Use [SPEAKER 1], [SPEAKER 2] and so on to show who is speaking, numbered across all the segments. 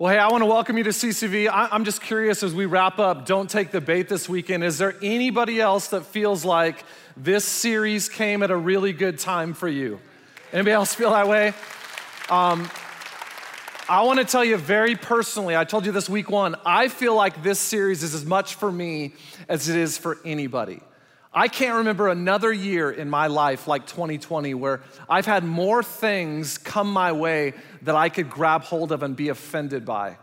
[SPEAKER 1] Well, hey, I want to welcome you to CCV. I- am just curious as we wrap up, don't take the bait this weekend. Is there anybody else that feels like this series came at a really good time for you? Anybody else feel that way? Um, I want to tell you very personally, I told you this week one, I feel like this series is as much for me as it is for anybody. I can't remember another year in my life like 2020 where I've had more things come my way that I could grab hold of and be offended by.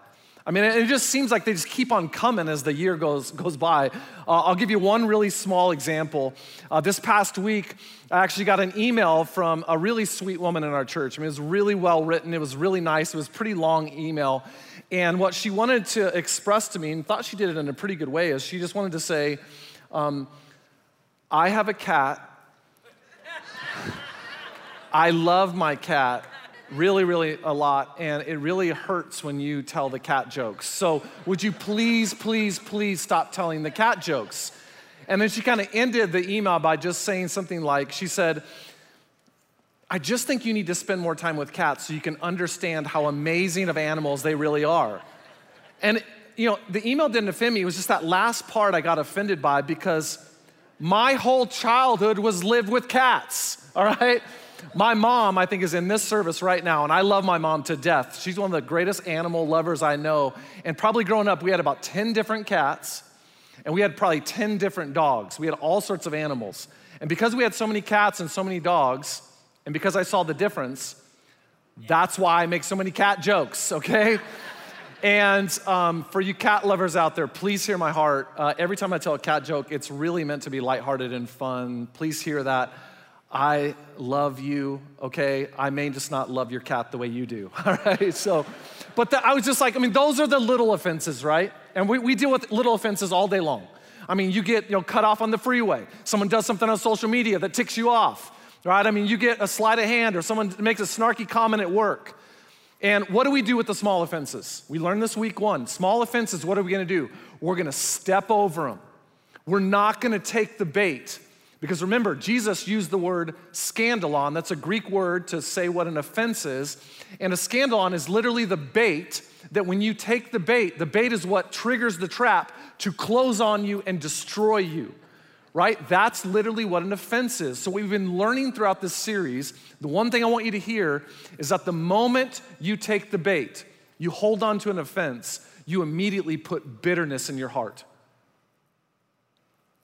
[SPEAKER 1] I mean, it just seems like they just keep on coming as the year goes, goes by. Uh, I'll give you one really small example. Uh, this past week, I actually got an email from a really sweet woman in our church. I mean, it was really well written, it was really nice, it was pretty long email. And what she wanted to express to me, and thought she did it in a pretty good way, is she just wanted to say, um, I have a cat. I love my cat really, really a lot, and it really hurts when you tell the cat jokes. So, would you please, please, please stop telling the cat jokes? And then she kind of ended the email by just saying something like, she said, I just think you need to spend more time with cats so you can understand how amazing of animals they really are. And, you know, the email didn't offend me. It was just that last part I got offended by because my whole childhood was lived with cats, all right? My mom, I think, is in this service right now, and I love my mom to death. She's one of the greatest animal lovers I know. And probably growing up, we had about 10 different cats, and we had probably 10 different dogs. We had all sorts of animals. And because we had so many cats and so many dogs, and because I saw the difference, that's why I make so many cat jokes, okay? And um, for you cat lovers out there, please hear my heart. Uh, every time I tell a cat joke, it's really meant to be lighthearted and fun. Please hear that. I love you, okay? I may just not love your cat the way you do, all right? So, but the, I was just like, I mean, those are the little offenses, right? And we, we deal with little offenses all day long. I mean, you get you know, cut off on the freeway. Someone does something on social media that ticks you off, right? I mean, you get a sleight of hand or someone makes a snarky comment at work. And what do we do with the small offenses? We learned this week one. Small offenses, what are we gonna do? We're gonna step over them. We're not gonna take the bait. Because remember, Jesus used the word scandalon. That's a Greek word to say what an offense is. And a scandalon is literally the bait that when you take the bait, the bait is what triggers the trap to close on you and destroy you right? That's literally what an offense is. So, we've been learning throughout this series. The one thing I want you to hear is that the moment you take the bait, you hold on to an offense, you immediately put bitterness in your heart.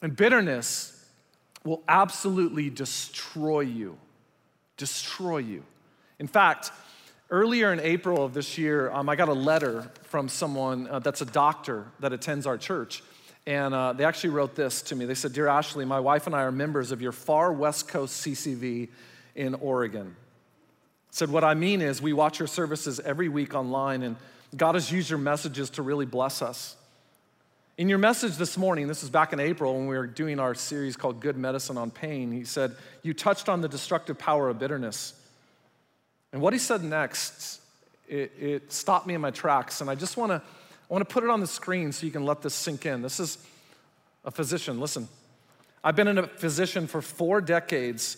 [SPEAKER 1] And bitterness will absolutely destroy you. Destroy you. In fact, earlier in April of this year, um, I got a letter from someone uh, that's a doctor that attends our church. And uh, they actually wrote this to me. They said, Dear Ashley, my wife and I are members of your far west coast CCV in Oregon. Said, What I mean is, we watch your services every week online, and God has used your messages to really bless us. In your message this morning, this is back in April when we were doing our series called Good Medicine on Pain, he said, You touched on the destructive power of bitterness. And what he said next, it, it stopped me in my tracks, and I just want to I want to put it on the screen so you can let this sink in. This is a physician. Listen, I've been a physician for four decades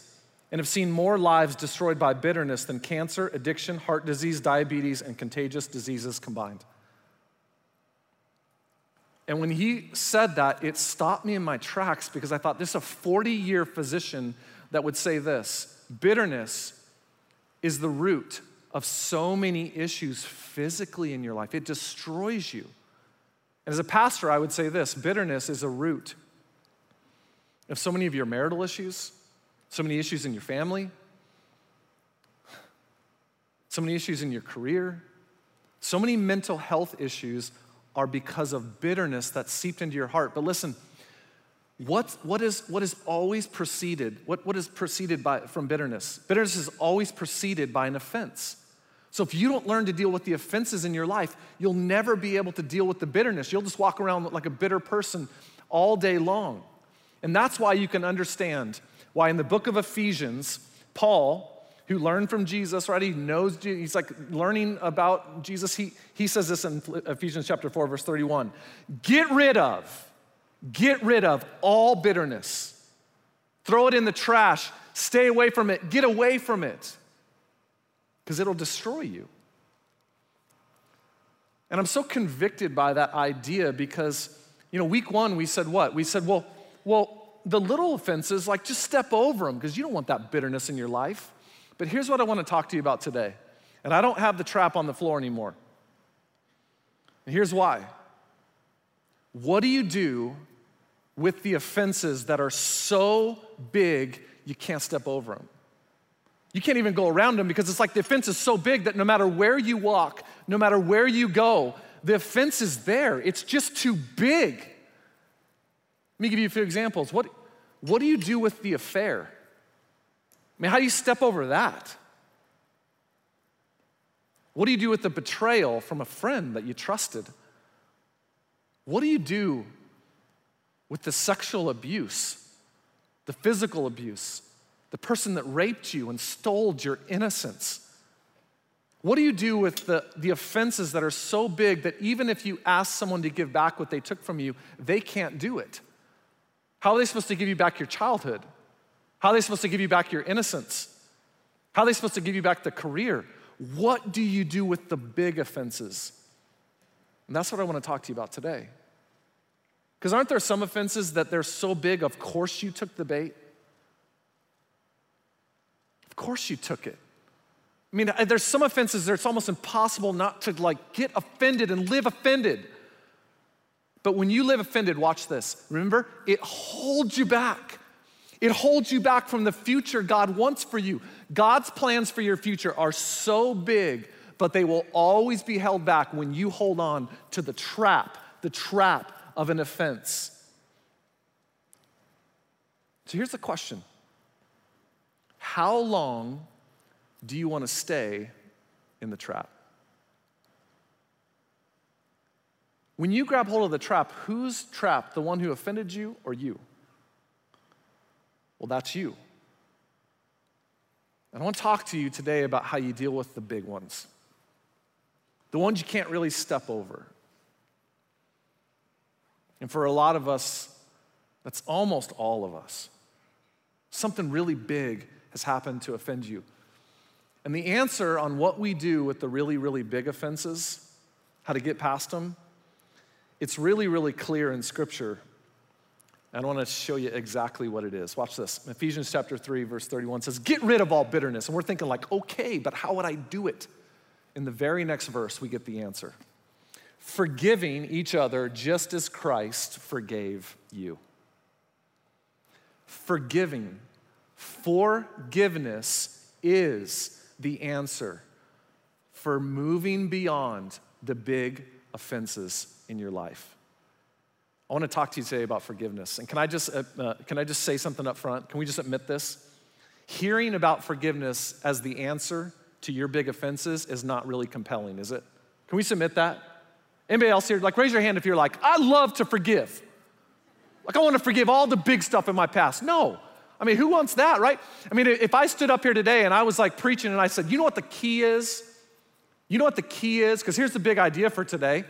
[SPEAKER 1] and have seen more lives destroyed by bitterness than cancer, addiction, heart disease, diabetes, and contagious diseases combined. And when he said that, it stopped me in my tracks because I thought this is a 40 year physician that would say this bitterness is the root of so many issues physically in your life. It destroys you. And as a pastor, I would say this bitterness is a root of so many of your marital issues, so many issues in your family, so many issues in your career, so many mental health issues are because of bitterness that seeped into your heart. But listen, what, what, is, what is always preceded? What, what is preceded by, from bitterness? Bitterness is always preceded by an offense. So if you don't learn to deal with the offenses in your life, you'll never be able to deal with the bitterness. You'll just walk around like a bitter person all day long. And that's why you can understand why in the book of Ephesians, Paul, who learned from Jesus, right? He knows, he's like learning about Jesus. He, he says this in Ephesians chapter 4, verse 31 Get rid of, get rid of all bitterness. Throw it in the trash. Stay away from it. Get away from it because it'll destroy you. And I'm so convicted by that idea because, you know, week one we said what? We said, well, well, the little offenses, like just step over them because you don't want that bitterness in your life. But here's what I want to talk to you about today. And I don't have the trap on the floor anymore. And here's why. What do you do with the offenses that are so big you can't step over them? You can't even go around them because it's like the offense is so big that no matter where you walk, no matter where you go, the offense is there. It's just too big. Let me give you a few examples. What, what do you do with the affair? I mean, how do you step over that? What do you do with the betrayal from a friend that you trusted? What do you do with the sexual abuse, the physical abuse, the person that raped you and stole your innocence? What do you do with the, the offenses that are so big that even if you ask someone to give back what they took from you, they can't do it? How are they supposed to give you back your childhood? How are they supposed to give you back your innocence? How are they supposed to give you back the career? What do you do with the big offenses? And that's what I want to talk to you about today. Because aren't there some offenses that they're so big, of course you took the bait? Of course you took it. I mean, uh, there's some offenses that it's almost impossible not to like get offended and live offended. But when you live offended, watch this. Remember, it holds you back. It holds you back from the future God wants for you. God's plans for your future are so big, but they will always be held back when you hold on to the trap, the trap of an offense. So here's the question how long do you want to stay in the trap? When you grab hold of the trap, who's trapped? The one who offended you or you? Well, that's you. And I want to talk to you today about how you deal with the big ones, the ones you can't really step over. And for a lot of us, that's almost all of us. Something really big has happened to offend you. And the answer on what we do with the really, really big offenses, how to get past them, it's really, really clear in Scripture. I want to show you exactly what it is. Watch this. Ephesians chapter 3, verse 31 says, Get rid of all bitterness. And we're thinking, like, okay, but how would I do it? In the very next verse, we get the answer forgiving each other just as Christ forgave you. Forgiving. Forgiveness is the answer for moving beyond the big offenses in your life. I want to talk to you today about forgiveness. And can I just, uh, uh, can I just say something up front? Can we just admit this? Hearing about forgiveness as the answer to your big offenses is not really compelling, is it? Can we submit that? Anybody else here? Like, raise your hand if you're like, I love to forgive. Like, I want to forgive all the big stuff in my past. No. I mean, who wants that, right? I mean, if I stood up here today and I was like preaching and I said, you know what the key is? You know what the key is? Because here's the big idea for today.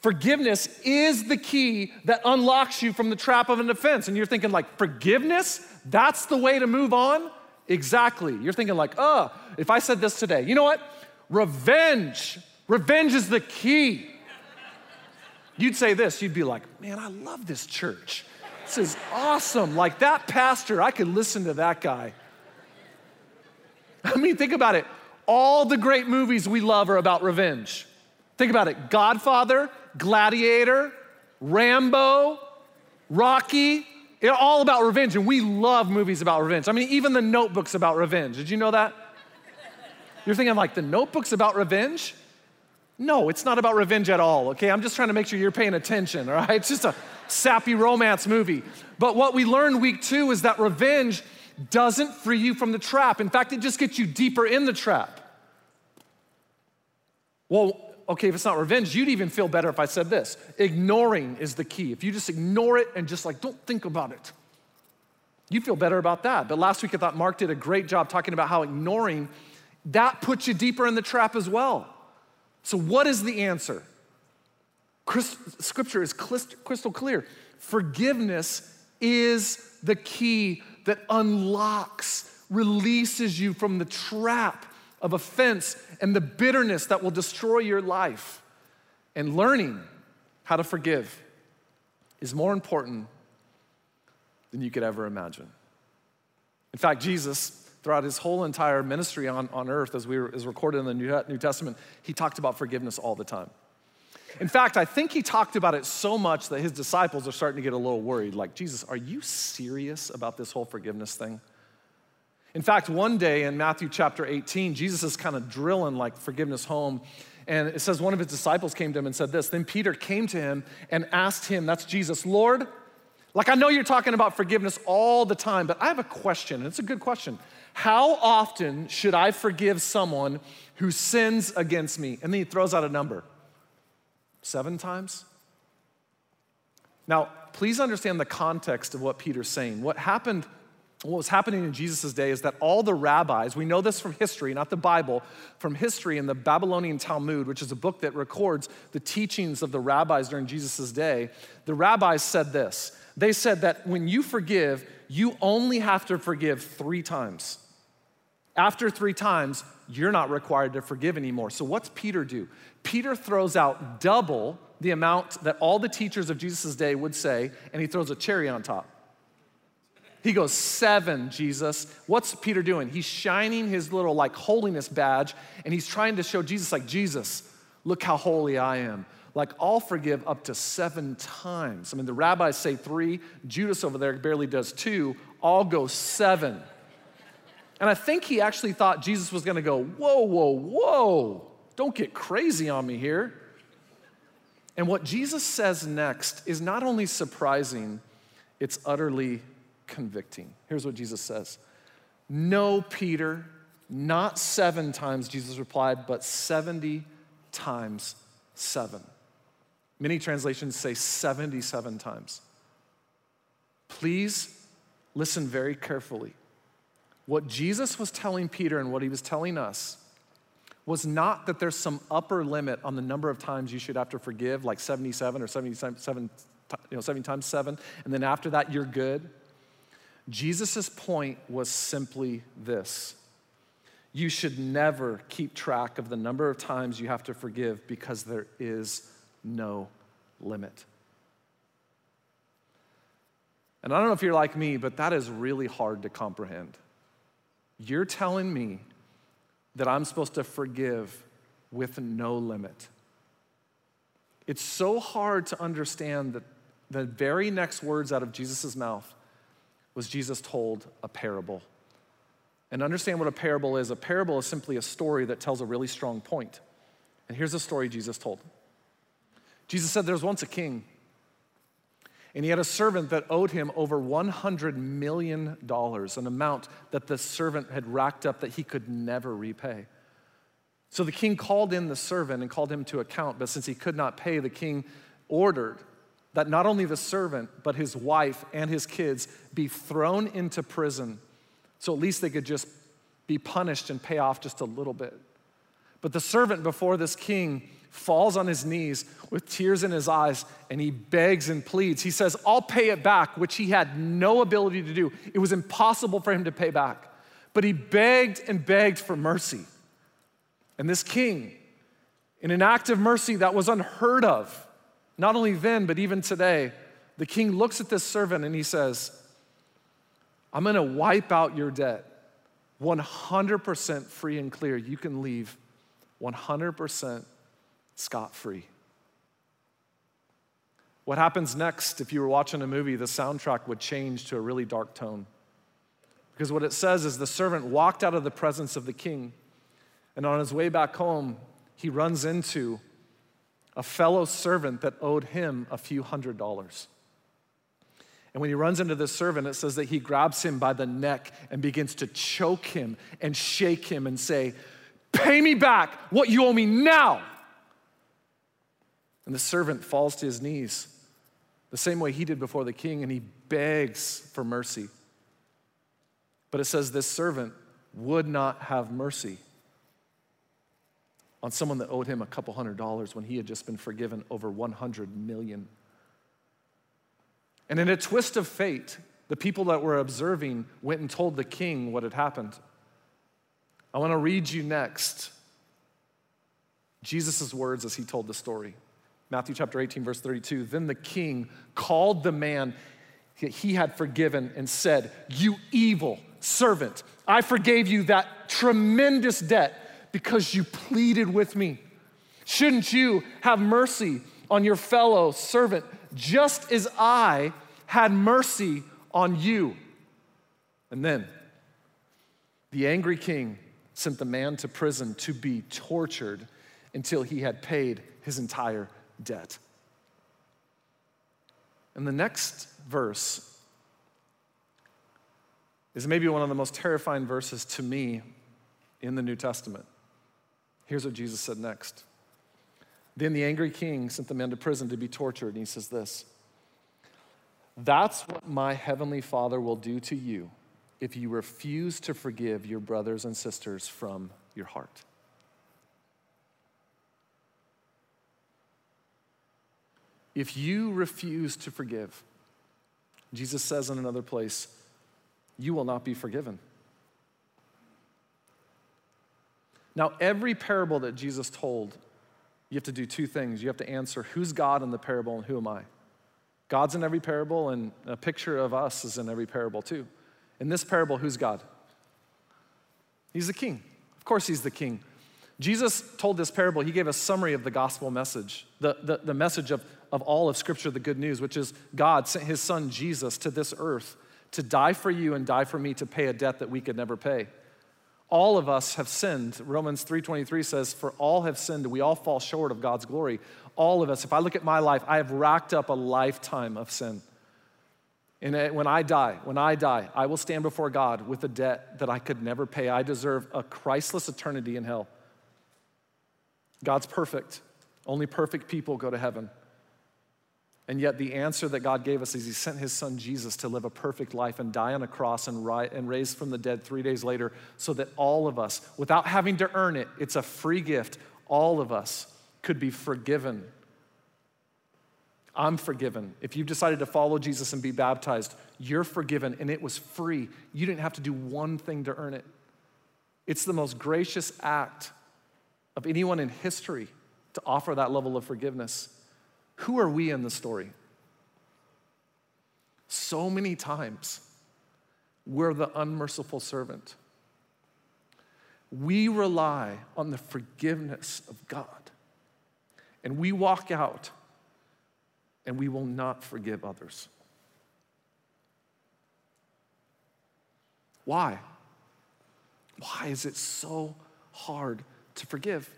[SPEAKER 1] Forgiveness is the key that unlocks you from the trap of an offense. And you're thinking, like, forgiveness? That's the way to move on? Exactly. You're thinking, like, oh, if I said this today, you know what? Revenge. Revenge is the key. You'd say this, you'd be like, man, I love this church. This is awesome. Like that pastor, I could listen to that guy. I mean, think about it. All the great movies we love are about revenge. Think about it Godfather, Gladiator, Rambo, Rocky. They're all about revenge, and we love movies about revenge. I mean, even the notebook's about revenge. Did you know that? You're thinking, like, the notebook's about revenge? No, it's not about revenge at all, okay? I'm just trying to make sure you're paying attention, all right? It's just a sappy romance movie. But what we learned week two is that revenge doesn't free you from the trap. In fact, it just gets you deeper in the trap. Well, okay, if it's not revenge, you'd even feel better if I said this. Ignoring is the key. If you just ignore it and just like, don't think about it, you feel better about that. But last week I thought Mark did a great job talking about how ignoring that puts you deeper in the trap as well. So, what is the answer? Scripture is crystal clear. Forgiveness is the key that unlocks, releases you from the trap of offense and the bitterness that will destroy your life. And learning how to forgive is more important than you could ever imagine. In fact, Jesus, throughout his whole entire ministry on, on earth, as, we as recorded in the New, New Testament, he talked about forgiveness all the time. In fact, I think he talked about it so much that his disciples are starting to get a little worried. Like, Jesus, are you serious about this whole forgiveness thing? In fact, one day in Matthew chapter 18, Jesus is kind of drilling like forgiveness home. And it says one of his disciples came to him and said this. Then Peter came to him and asked him, that's Jesus, Lord, like I know you're talking about forgiveness all the time, but I have a question, and it's a good question. How often should I forgive someone who sins against me? And then he throws out a number. Seven times? Now, please understand the context of what Peter's saying. What happened, what was happening in Jesus' day is that all the rabbis, we know this from history, not the Bible, from history in the Babylonian Talmud, which is a book that records the teachings of the rabbis during Jesus' day, the rabbis said this. They said that when you forgive, you only have to forgive three times. After three times, you're not required to forgive anymore. So, what's Peter do? Peter throws out double the amount that all the teachers of Jesus' day would say, and he throws a cherry on top. He goes, Seven, Jesus. What's Peter doing? He's shining his little like holiness badge, and he's trying to show Jesus, like, Jesus, look how holy I am. Like, I'll forgive up to seven times. I mean, the rabbis say three, Judas over there barely does two, I'll go seven. And I think he actually thought Jesus was gonna go, Whoa, whoa, whoa, don't get crazy on me here. And what Jesus says next is not only surprising, it's utterly convicting. Here's what Jesus says No, Peter, not seven times, Jesus replied, but 70 times seven. Many translations say 77 times. Please listen very carefully. What Jesus was telling Peter and what he was telling us was not that there's some upper limit on the number of times you should have to forgive, like 77 or 77, you know, 70 times 7, and then after that you're good. Jesus' point was simply this you should never keep track of the number of times you have to forgive because there is no limit. And I don't know if you're like me, but that is really hard to comprehend. You're telling me that I'm supposed to forgive with no limit. It's so hard to understand that the very next words out of Jesus' mouth was Jesus told a parable. And understand what a parable is a parable is simply a story that tells a really strong point. And here's a story Jesus told. Jesus said there was once a king and he had a servant that owed him over $100 million, an amount that the servant had racked up that he could never repay. So the king called in the servant and called him to account, but since he could not pay, the king ordered that not only the servant, but his wife and his kids be thrown into prison so at least they could just be punished and pay off just a little bit. But the servant before this king falls on his knees with tears in his eyes and he begs and pleads. He says, I'll pay it back, which he had no ability to do. It was impossible for him to pay back. But he begged and begged for mercy. And this king, in an act of mercy that was unheard of, not only then, but even today, the king looks at this servant and he says, I'm gonna wipe out your debt 100% free and clear. You can leave 100% scot free. What happens next, if you were watching a movie, the soundtrack would change to a really dark tone. Because what it says is the servant walked out of the presence of the king, and on his way back home, he runs into a fellow servant that owed him a few hundred dollars. And when he runs into this servant, it says that he grabs him by the neck and begins to choke him and shake him and say, Pay me back what you owe me now. And the servant falls to his knees the same way he did before the king, and he begs for mercy. But it says this servant would not have mercy on someone that owed him a couple hundred dollars when he had just been forgiven over 100 million. And in a twist of fate, the people that were observing went and told the king what had happened. I want to read you next Jesus' words as he told the story. Matthew chapter 18, verse 32. Then the king called the man he had forgiven and said, You evil servant, I forgave you that tremendous debt because you pleaded with me. Shouldn't you have mercy on your fellow servant just as I had mercy on you? And then the angry king sent the man to prison to be tortured until he had paid his entire debt. And the next verse is maybe one of the most terrifying verses to me in the New Testament. Here's what Jesus said next. Then the angry king sent the man to prison to be tortured, and he says this That's what my heavenly Father will do to you if you refuse to forgive your brothers and sisters from your heart. If you refuse to forgive, Jesus says in another place, you will not be forgiven. Now, every parable that Jesus told, you have to do two things. You have to answer who's God in the parable and who am I? God's in every parable, and a picture of us is in every parable too. In this parable, who's God? He's the king. Of course, he's the king. Jesus told this parable, he gave a summary of the gospel message, the, the, the message of, of all of Scripture, the good news, which is God sent his son Jesus to this earth to die for you and die for me to pay a debt that we could never pay. All of us have sinned. Romans 3:23 says, "For all have sinned, we all fall short of God's glory." All of us, if I look at my life, I have racked up a lifetime of sin. And when I die, when I die, I will stand before God with a debt that I could never pay. I deserve a Christless eternity in hell. God's perfect. Only perfect people go to heaven. And yet, the answer that God gave us is He sent His Son Jesus to live a perfect life and die on a cross and, rise, and from the dead three days later so that all of us, without having to earn it, it's a free gift, all of us could be forgiven. I'm forgiven. If you've decided to follow Jesus and be baptized, you're forgiven, and it was free. You didn't have to do one thing to earn it. It's the most gracious act of anyone in history to offer that level of forgiveness. Who are we in the story? So many times, we're the unmerciful servant. We rely on the forgiveness of God. And we walk out and we will not forgive others. Why? Why is it so hard to forgive.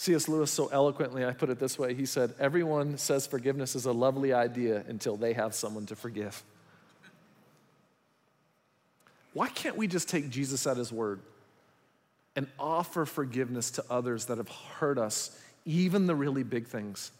[SPEAKER 1] C.S. Lewis so eloquently, I put it this way he said, Everyone says forgiveness is a lovely idea until they have someone to forgive. Why can't we just take Jesus at his word and offer forgiveness to others that have hurt us, even the really big things?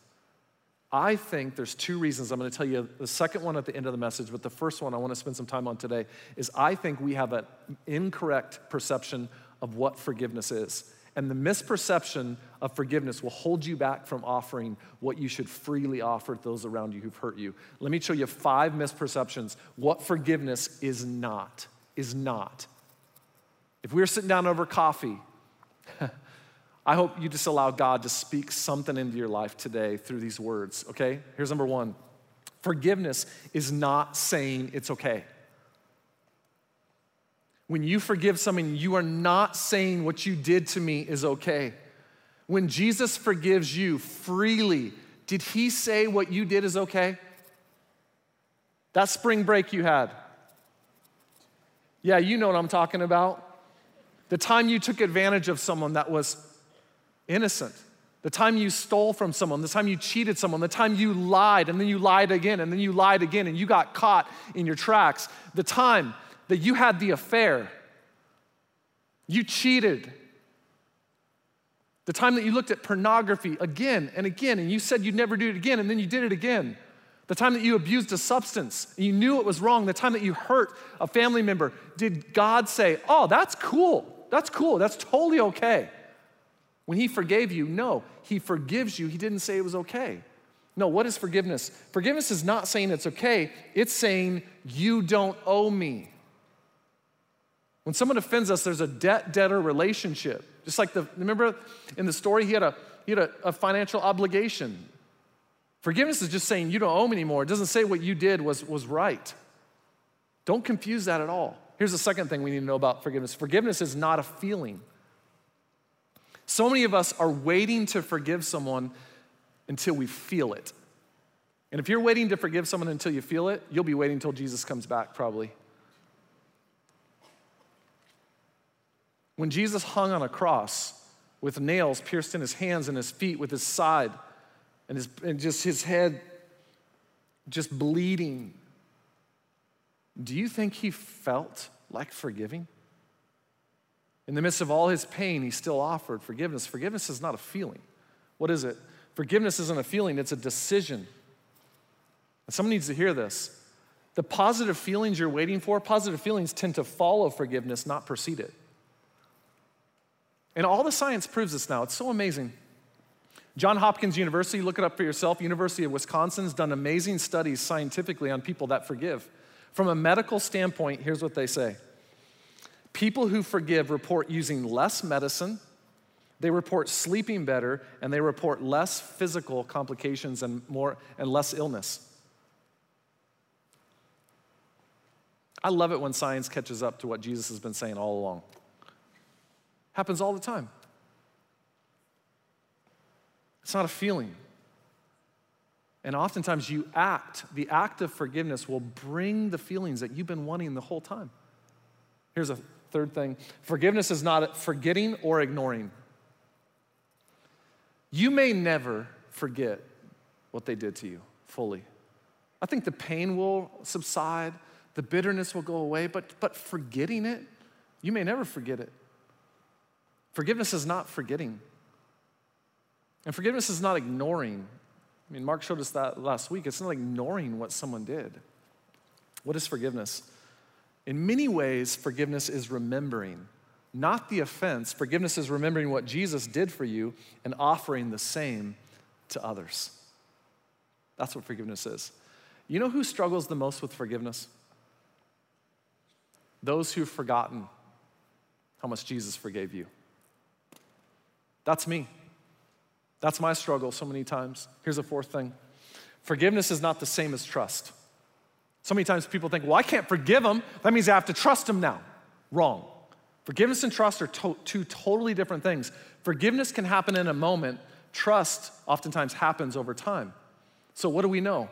[SPEAKER 1] I think there's two reasons. I'm going to tell you the second one at the end of the message, but the first one I want to spend some time on today is I think we have an incorrect perception of what forgiveness is. And the misperception of forgiveness will hold you back from offering what you should freely offer to those around you who've hurt you. Let me show you five misperceptions what forgiveness is not. Is not. If we're sitting down over coffee, I hope you just allow God to speak something into your life today through these words, okay? Here's number one forgiveness is not saying it's okay. When you forgive someone, you are not saying what you did to me is okay. When Jesus forgives you freely, did he say what you did is okay? That spring break you had. Yeah, you know what I'm talking about. The time you took advantage of someone that was innocent. The time you stole from someone, the time you cheated someone, the time you lied and then you lied again and then you lied again and you got caught in your tracks, the time that you had the affair, you cheated, the time that you looked at pornography again and again and you said you'd never do it again and then you did it again, the time that you abused a substance you knew it was wrong, the time that you hurt a family member, did God say, Oh, that's cool, that's cool, that's totally okay? When he forgave you, no, he forgives you. He didn't say it was okay. No, what is forgiveness? Forgiveness is not saying it's okay, it's saying you don't owe me. When someone offends us, there's a debt debtor relationship. Just like the, remember in the story, he had a, he had a, a financial obligation. Forgiveness is just saying you don't owe me anymore. It doesn't say what you did was, was right. Don't confuse that at all. Here's the second thing we need to know about forgiveness forgiveness is not a feeling. So many of us are waiting to forgive someone until we feel it. And if you're waiting to forgive someone until you feel it, you'll be waiting until Jesus comes back, probably. When Jesus hung on a cross with nails pierced in his hands and his feet, with his side, and, his, and just his head just bleeding, do you think he felt like forgiving? In the midst of all his pain, he still offered forgiveness. Forgiveness is not a feeling. What is it? Forgiveness isn't a feeling, it's a decision. And someone needs to hear this. The positive feelings you're waiting for, positive feelings tend to follow forgiveness, not precede it. And all the science proves this now. It's so amazing. John Hopkins University, look it up for yourself. University of Wisconsin has done amazing studies scientifically on people that forgive. From a medical standpoint, here's what they say People who forgive report using less medicine, they report sleeping better, and they report less physical complications and more and less illness. I love it when science catches up to what Jesus has been saying all along. Happens all the time. It's not a feeling. And oftentimes you act, the act of forgiveness will bring the feelings that you've been wanting the whole time. Here's a third thing forgiveness is not forgetting or ignoring. You may never forget what they did to you fully. I think the pain will subside, the bitterness will go away, but, but forgetting it, you may never forget it. Forgiveness is not forgetting. And forgiveness is not ignoring. I mean, Mark showed us that last week. It's not ignoring what someone did. What is forgiveness? In many ways, forgiveness is remembering, not the offense. Forgiveness is remembering what Jesus did for you and offering the same to others. That's what forgiveness is. You know who struggles the most with forgiveness? Those who've forgotten how much Jesus forgave you. That's me. That's my struggle so many times. Here's a fourth thing forgiveness is not the same as trust. So many times people think, well, I can't forgive him. That means I have to trust him now. Wrong. Forgiveness and trust are to- two totally different things. Forgiveness can happen in a moment, trust oftentimes happens over time. So, what do we know?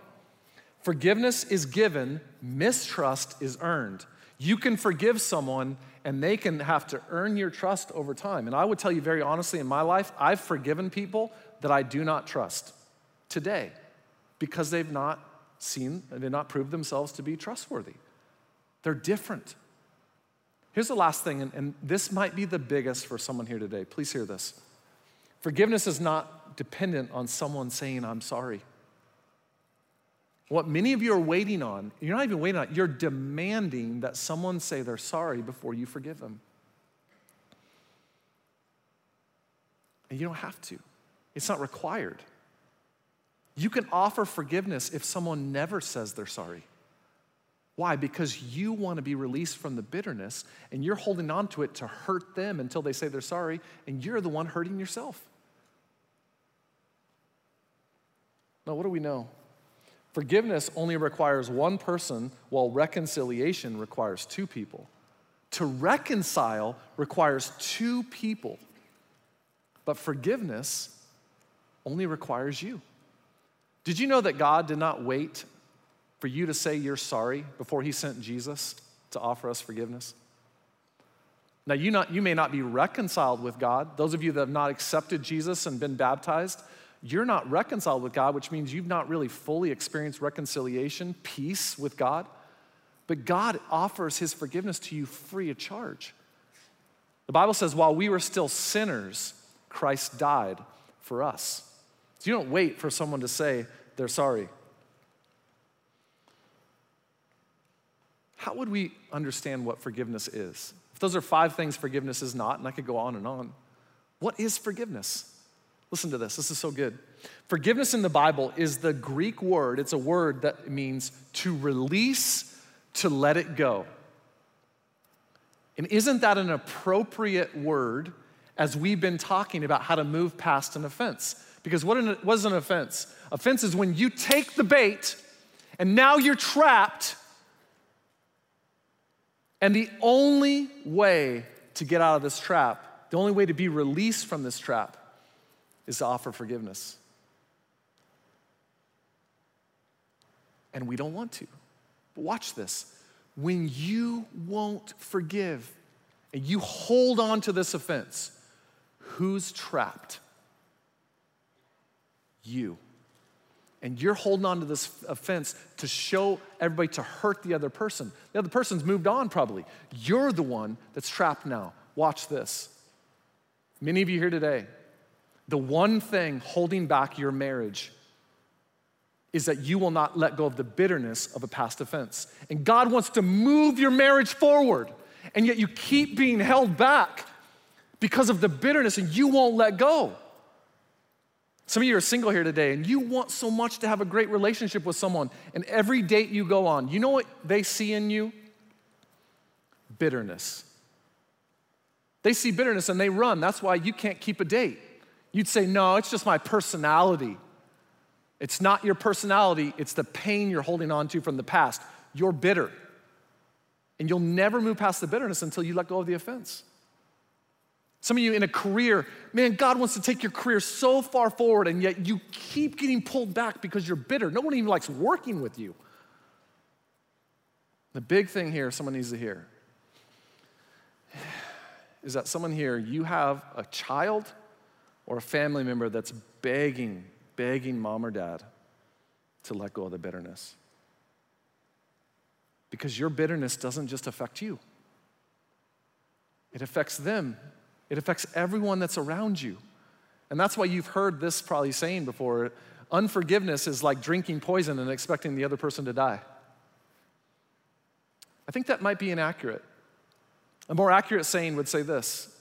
[SPEAKER 1] Forgiveness is given, mistrust is earned. You can forgive someone and they can have to earn your trust over time. And I would tell you very honestly, in my life, I've forgiven people that I do not trust today because they've not seen, they've not proved themselves to be trustworthy. They're different. Here's the last thing, and, and this might be the biggest for someone here today. Please hear this. Forgiveness is not dependent on someone saying, I'm sorry. What many of you are waiting on, you're not even waiting on, you're demanding that someone say they're sorry before you forgive them. And you don't have to, it's not required. You can offer forgiveness if someone never says they're sorry. Why? Because you want to be released from the bitterness and you're holding on to it to hurt them until they say they're sorry, and you're the one hurting yourself. Now, what do we know? Forgiveness only requires one person, while reconciliation requires two people. To reconcile requires two people, but forgiveness only requires you. Did you know that God did not wait for you to say you're sorry before He sent Jesus to offer us forgiveness? Now, you, not, you may not be reconciled with God. Those of you that have not accepted Jesus and been baptized, you're not reconciled with God, which means you've not really fully experienced reconciliation, peace with God. But God offers his forgiveness to you free of charge. The Bible says, while we were still sinners, Christ died for us. So you don't wait for someone to say they're sorry. How would we understand what forgiveness is? If those are five things forgiveness is not, and I could go on and on, what is forgiveness? Listen to this, this is so good. Forgiveness in the Bible is the Greek word, it's a word that means to release, to let it go. And isn't that an appropriate word as we've been talking about how to move past an offense. Because what an, was an offense? Offense is when you take the bait and now you're trapped, and the only way to get out of this trap, the only way to be released from this trap, is to offer forgiveness. And we don't want to. But watch this. When you won't forgive and you hold on to this offense, who's trapped? You. And you're holding on to this offense to show everybody to hurt the other person. The other person's moved on, probably. You're the one that's trapped now. Watch this. Many of you here today, the one thing holding back your marriage is that you will not let go of the bitterness of a past offense. And God wants to move your marriage forward, and yet you keep being held back because of the bitterness and you won't let go. Some of you are single here today and you want so much to have a great relationship with someone, and every date you go on, you know what they see in you? Bitterness. They see bitterness and they run. That's why you can't keep a date. You'd say, No, it's just my personality. It's not your personality, it's the pain you're holding on to from the past. You're bitter. And you'll never move past the bitterness until you let go of the offense. Some of you in a career, man, God wants to take your career so far forward, and yet you keep getting pulled back because you're bitter. No one even likes working with you. The big thing here, someone needs to hear, is that someone here, you have a child or a family member that's begging begging mom or dad to let go of the bitterness. Because your bitterness doesn't just affect you, it affects them, it affects everyone that's around you. And that's why you've heard this probably saying before unforgiveness is like drinking poison and expecting the other person to die. I think that might be inaccurate. A more accurate saying would say this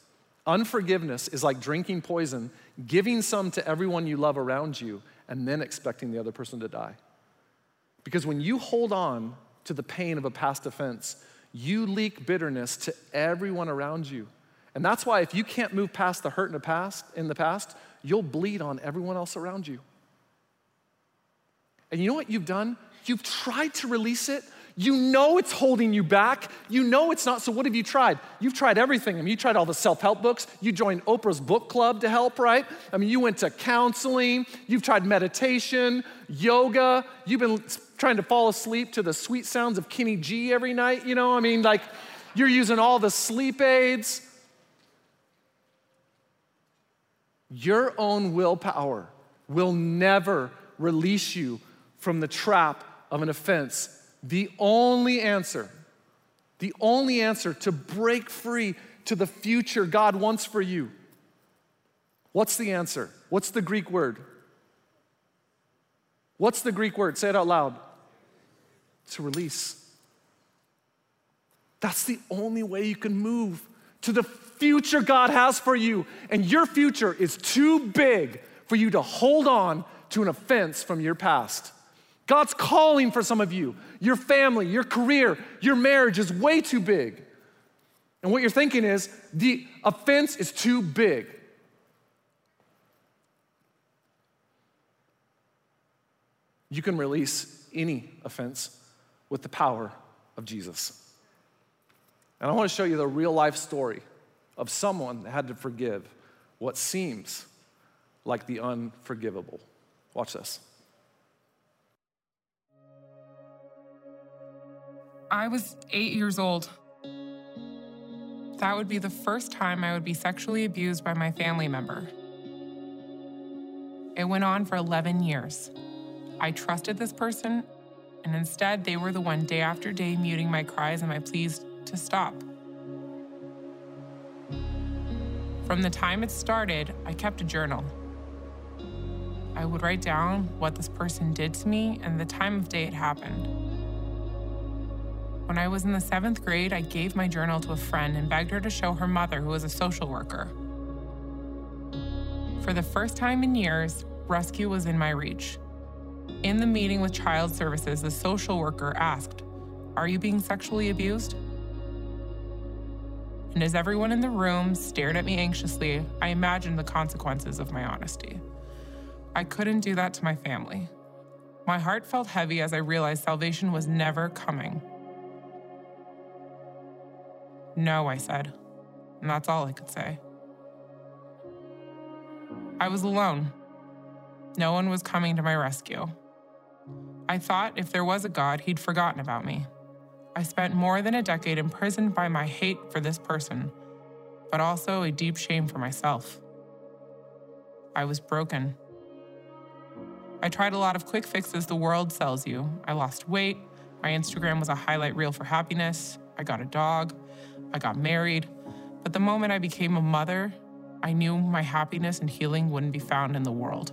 [SPEAKER 1] Unforgiveness is like drinking poison, giving some to everyone you love around you, and then expecting the other person to die. Because when you hold on to the pain of a past offense, you leak bitterness to everyone around you. And that's why if you can't move past the hurt in the past, in the past, you'll bleed on everyone else around you. And you know what you've done? You've tried to release it, you know it's holding you back. You know it's not. So, what have you tried? You've tried everything. I mean, you tried all the self help books. You joined Oprah's book club to help, right? I mean, you went to counseling. You've tried meditation, yoga. You've been trying to fall asleep to the sweet sounds of Kenny G every night. You know, I mean, like, you're using all the sleep aids. Your own willpower will never release you from the trap of an offense the only answer, the only answer to break free to the future God wants for you. What's the answer? What's the Greek word? What's the Greek word? Say it out loud. To release. That's the only way you can move to the future God has for you. And your future is too big for you to hold on to an offense from your past. God's calling for some of you. Your family, your career, your marriage is way too big. And what you're thinking is the offense is too big. You can release any offense with the power of Jesus. And I want to show you the real life story of someone that had to forgive what seems like the unforgivable. Watch this.
[SPEAKER 2] I was eight years old. That would be the first time I would be sexually abused by my family member. It went on for 11 years. I trusted this person, and instead, they were the one day after day muting my cries and my pleas to stop. From the time it started, I kept a journal. I would write down what this person did to me and the time of day it happened. When I was in the seventh grade, I gave my journal to a friend and begged her to show her mother, who was a social worker. For the first time in years, rescue was in my reach. In the meeting with Child Services, the social worker asked, Are you being sexually abused? and as everyone in the room stared at me anxiously, I imagined the consequences of my honesty. I couldn't do that to my family. My heart felt heavy as I realized salvation was never coming. No, I said, and that's all I could say. I was alone. No one was coming to my rescue. I thought if there was a God, he'd forgotten about me. I spent more than a decade imprisoned by my hate for this person, but also a deep shame for myself. I was broken. I tried a lot of quick fixes the world sells you. I lost weight. My Instagram was a highlight reel for happiness. I got a dog. I got married. But the moment I became a mother, I knew my happiness and healing wouldn't be found in the world.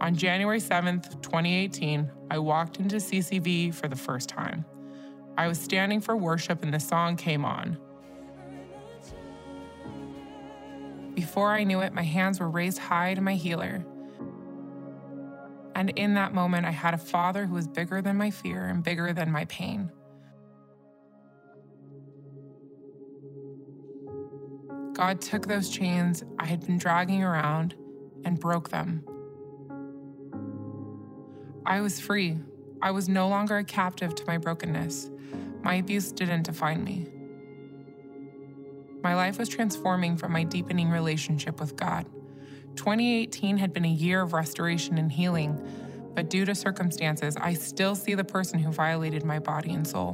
[SPEAKER 2] On January 7th, 2018, I walked into CCV for the first time. I was standing for worship and the song came on. Before I knew it, my hands were raised high to my healer. And in that moment, I had a father who was bigger than my fear and bigger than my pain. God took those chains I had been dragging around and broke them. I was free. I was no longer a captive to my brokenness. My abuse didn't define me. My life was transforming from my deepening relationship with God. 2018 had been a year of restoration and healing, but due to circumstances, I still see the person who violated my body and soul.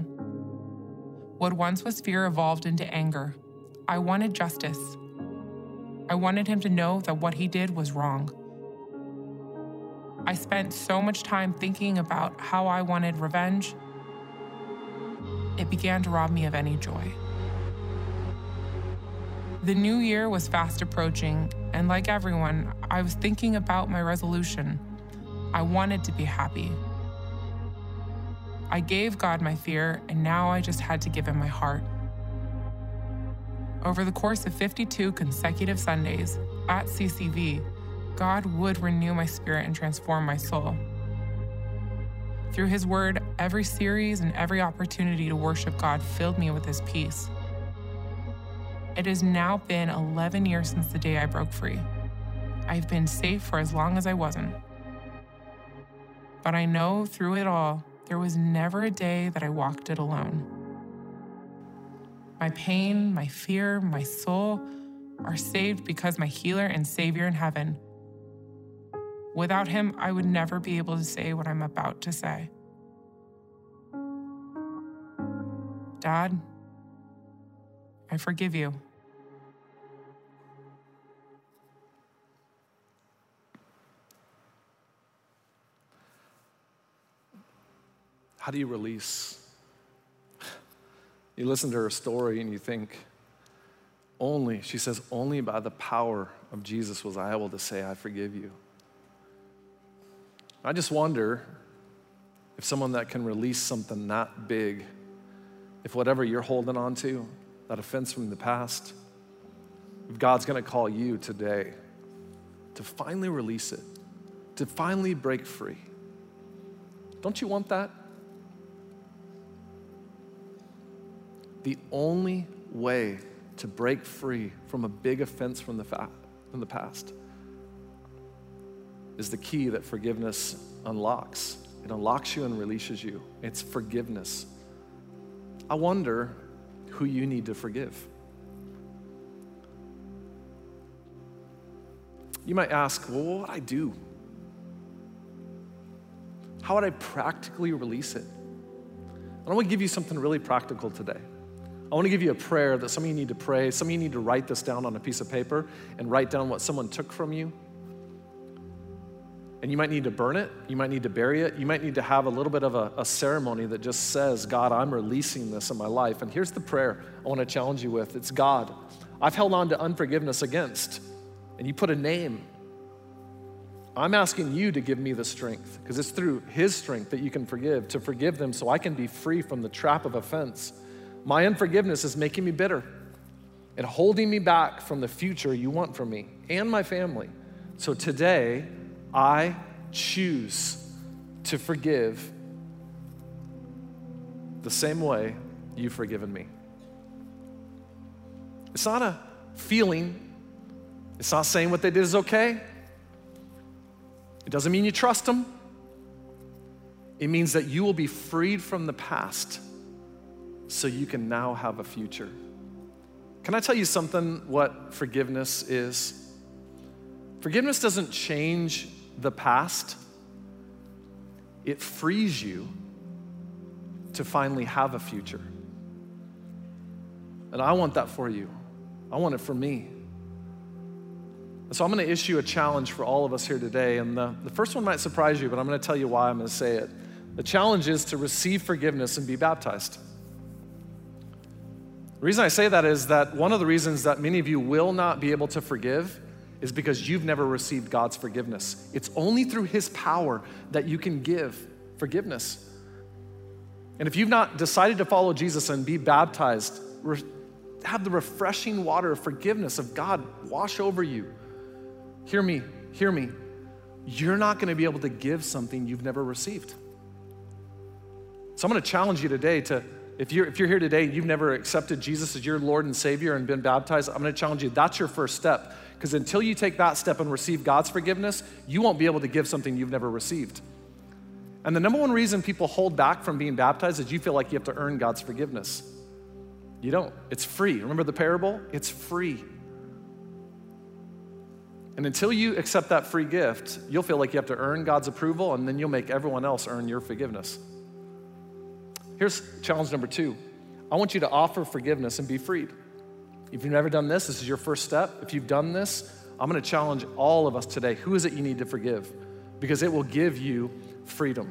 [SPEAKER 2] What once was fear evolved into anger, I wanted justice. I wanted him to know that what he did was wrong. I spent so much time thinking about how I wanted revenge, it began to rob me of any joy. The new year was fast approaching, and like everyone, I was thinking about my resolution. I wanted to be happy. I gave God my fear, and now I just had to give him my heart. Over the course of 52 consecutive Sundays at CCV, God would renew my spirit and transform my soul. Through His Word, every series and every opportunity to worship God filled me with His peace. It has now been 11 years since the day I broke free. I've been safe for as long as I wasn't. But I know through it all, there was never a day that I walked it alone. My pain, my fear, my soul are saved because my healer and Savior in heaven. Without him, I would never be able to say what I'm about to say. Dad, I forgive you.
[SPEAKER 1] How do you release? You listen to her story and you think, only, she says, only by the power of Jesus was I able to say, I forgive you. I just wonder if someone that can release something that big, if whatever you're holding on to, that offense from the past, if God's gonna call you today to finally release it, to finally break free. Don't you want that? The only way to break free from a big offense from the, fa- from the past is the key that forgiveness unlocks. It unlocks you and releases you. It's forgiveness. I wonder who you need to forgive. You might ask, well, what would I do? How would I practically release it? I want to give you something really practical today. I want to give you a prayer that some of you need to pray. Some of you need to write this down on a piece of paper and write down what someone took from you. And you might need to burn it. You might need to bury it. You might need to have a little bit of a, a ceremony that just says, God, I'm releasing this in my life. And here's the prayer I want to challenge you with it's God, I've held on to unforgiveness against. And you put a name. I'm asking you to give me the strength because it's through His strength that you can forgive, to forgive them so I can be free from the trap of offense. My unforgiveness is making me bitter and holding me back from the future you want for me and my family. So today, I choose to forgive the same way you've forgiven me. It's not a feeling. It's not saying what they did is okay. It doesn't mean you trust them. It means that you will be freed from the past so you can now have a future. Can I tell you something what forgiveness is? Forgiveness doesn't change the past, it frees you to finally have a future. And I want that for you. I want it for me. so I'm going to issue a challenge for all of us here today. And the, the first one might surprise you, but I'm going to tell you why I'm going to say it. The challenge is to receive forgiveness and be baptized. The reason I say that is that one of the reasons that many of you will not be able to forgive is because you've never received God's forgiveness. It's only through His power that you can give forgiveness. And if you've not decided to follow Jesus and be baptized, have the refreshing water of forgiveness of God wash over you. Hear me, hear me. You're not going to be able to give something you've never received. So I'm going to challenge you today to, if you're, if you're here today and you've never accepted Jesus as your Lord and Savior and been baptized, I'm going to challenge you. That's your first step. Because until you take that step and receive God's forgiveness, you won't be able to give something you've never received. And the number one reason people hold back from being baptized is you feel like you have to earn God's forgiveness. You don't. It's free. Remember the parable? It's free. And until you accept that free gift, you'll feel like you have to earn God's approval, and then you'll make everyone else earn your forgiveness. Here's challenge number two I want you to offer forgiveness and be freed. If you've never done this, this is your first step. If you've done this, I'm to challenge all of us today. Who is it you need to forgive? Because it will give you freedom.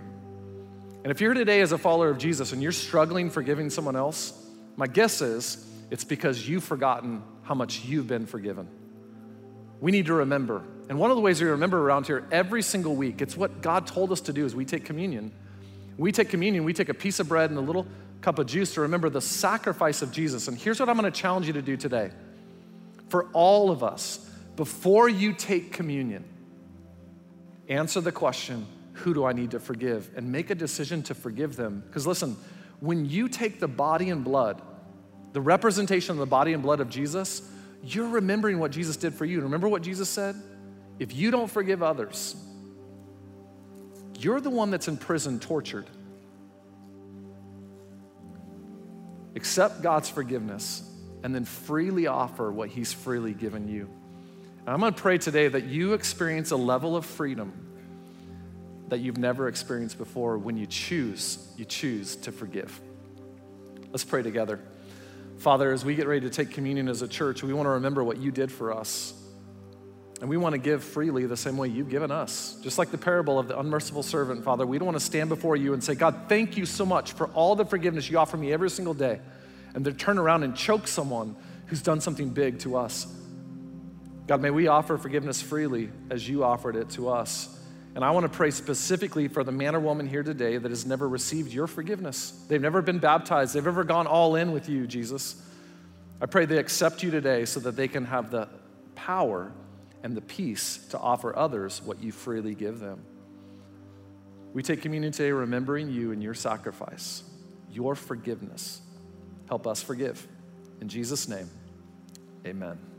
[SPEAKER 1] And if you're today as a follower of Jesus and you're struggling forgiving someone else, my guess is it's because you've forgotten how much you've been forgiven. We need to remember. And one of the ways we remember around here every single week, it's what God told us to do as we take communion. We take communion, we take a piece of bread and a little cup of juice to remember the sacrifice of Jesus. And here's what I'm going to challenge you to do today. For all of us, before you take communion, answer the question who do I need to forgive? And make a decision to forgive them. Because listen, when you take the body and blood, the representation of the body and blood of Jesus, you're remembering what Jesus did for you. remember what Jesus said? If you don't forgive others, you're the one that's in prison, tortured. Accept God's forgiveness and then freely offer what He's freely given you. And I'm to pray today that you experience a level of freedom that you've never experienced before when you choose, you choose to forgive. Let's pray together. Father, as we get ready to take communion as a church, we want to remember what you did for us. And we want to give freely the same way you've given us. Just like the parable of the unmerciful servant, Father, we don't want to stand before you and say, God, thank you so much for all the forgiveness you offer me every single day. And then turn around and choke someone who's done something big to us. God, may we offer forgiveness freely as you offered it to us. And I want to pray specifically for the man or woman here today that has never received your forgiveness. They've never been baptized, they've never gone all in with you, Jesus. I pray they accept you today so that they can have the power and the peace to offer others what you freely give them. We take communion today remembering you and your sacrifice, your forgiveness. Help us forgive. In Jesus' name, amen.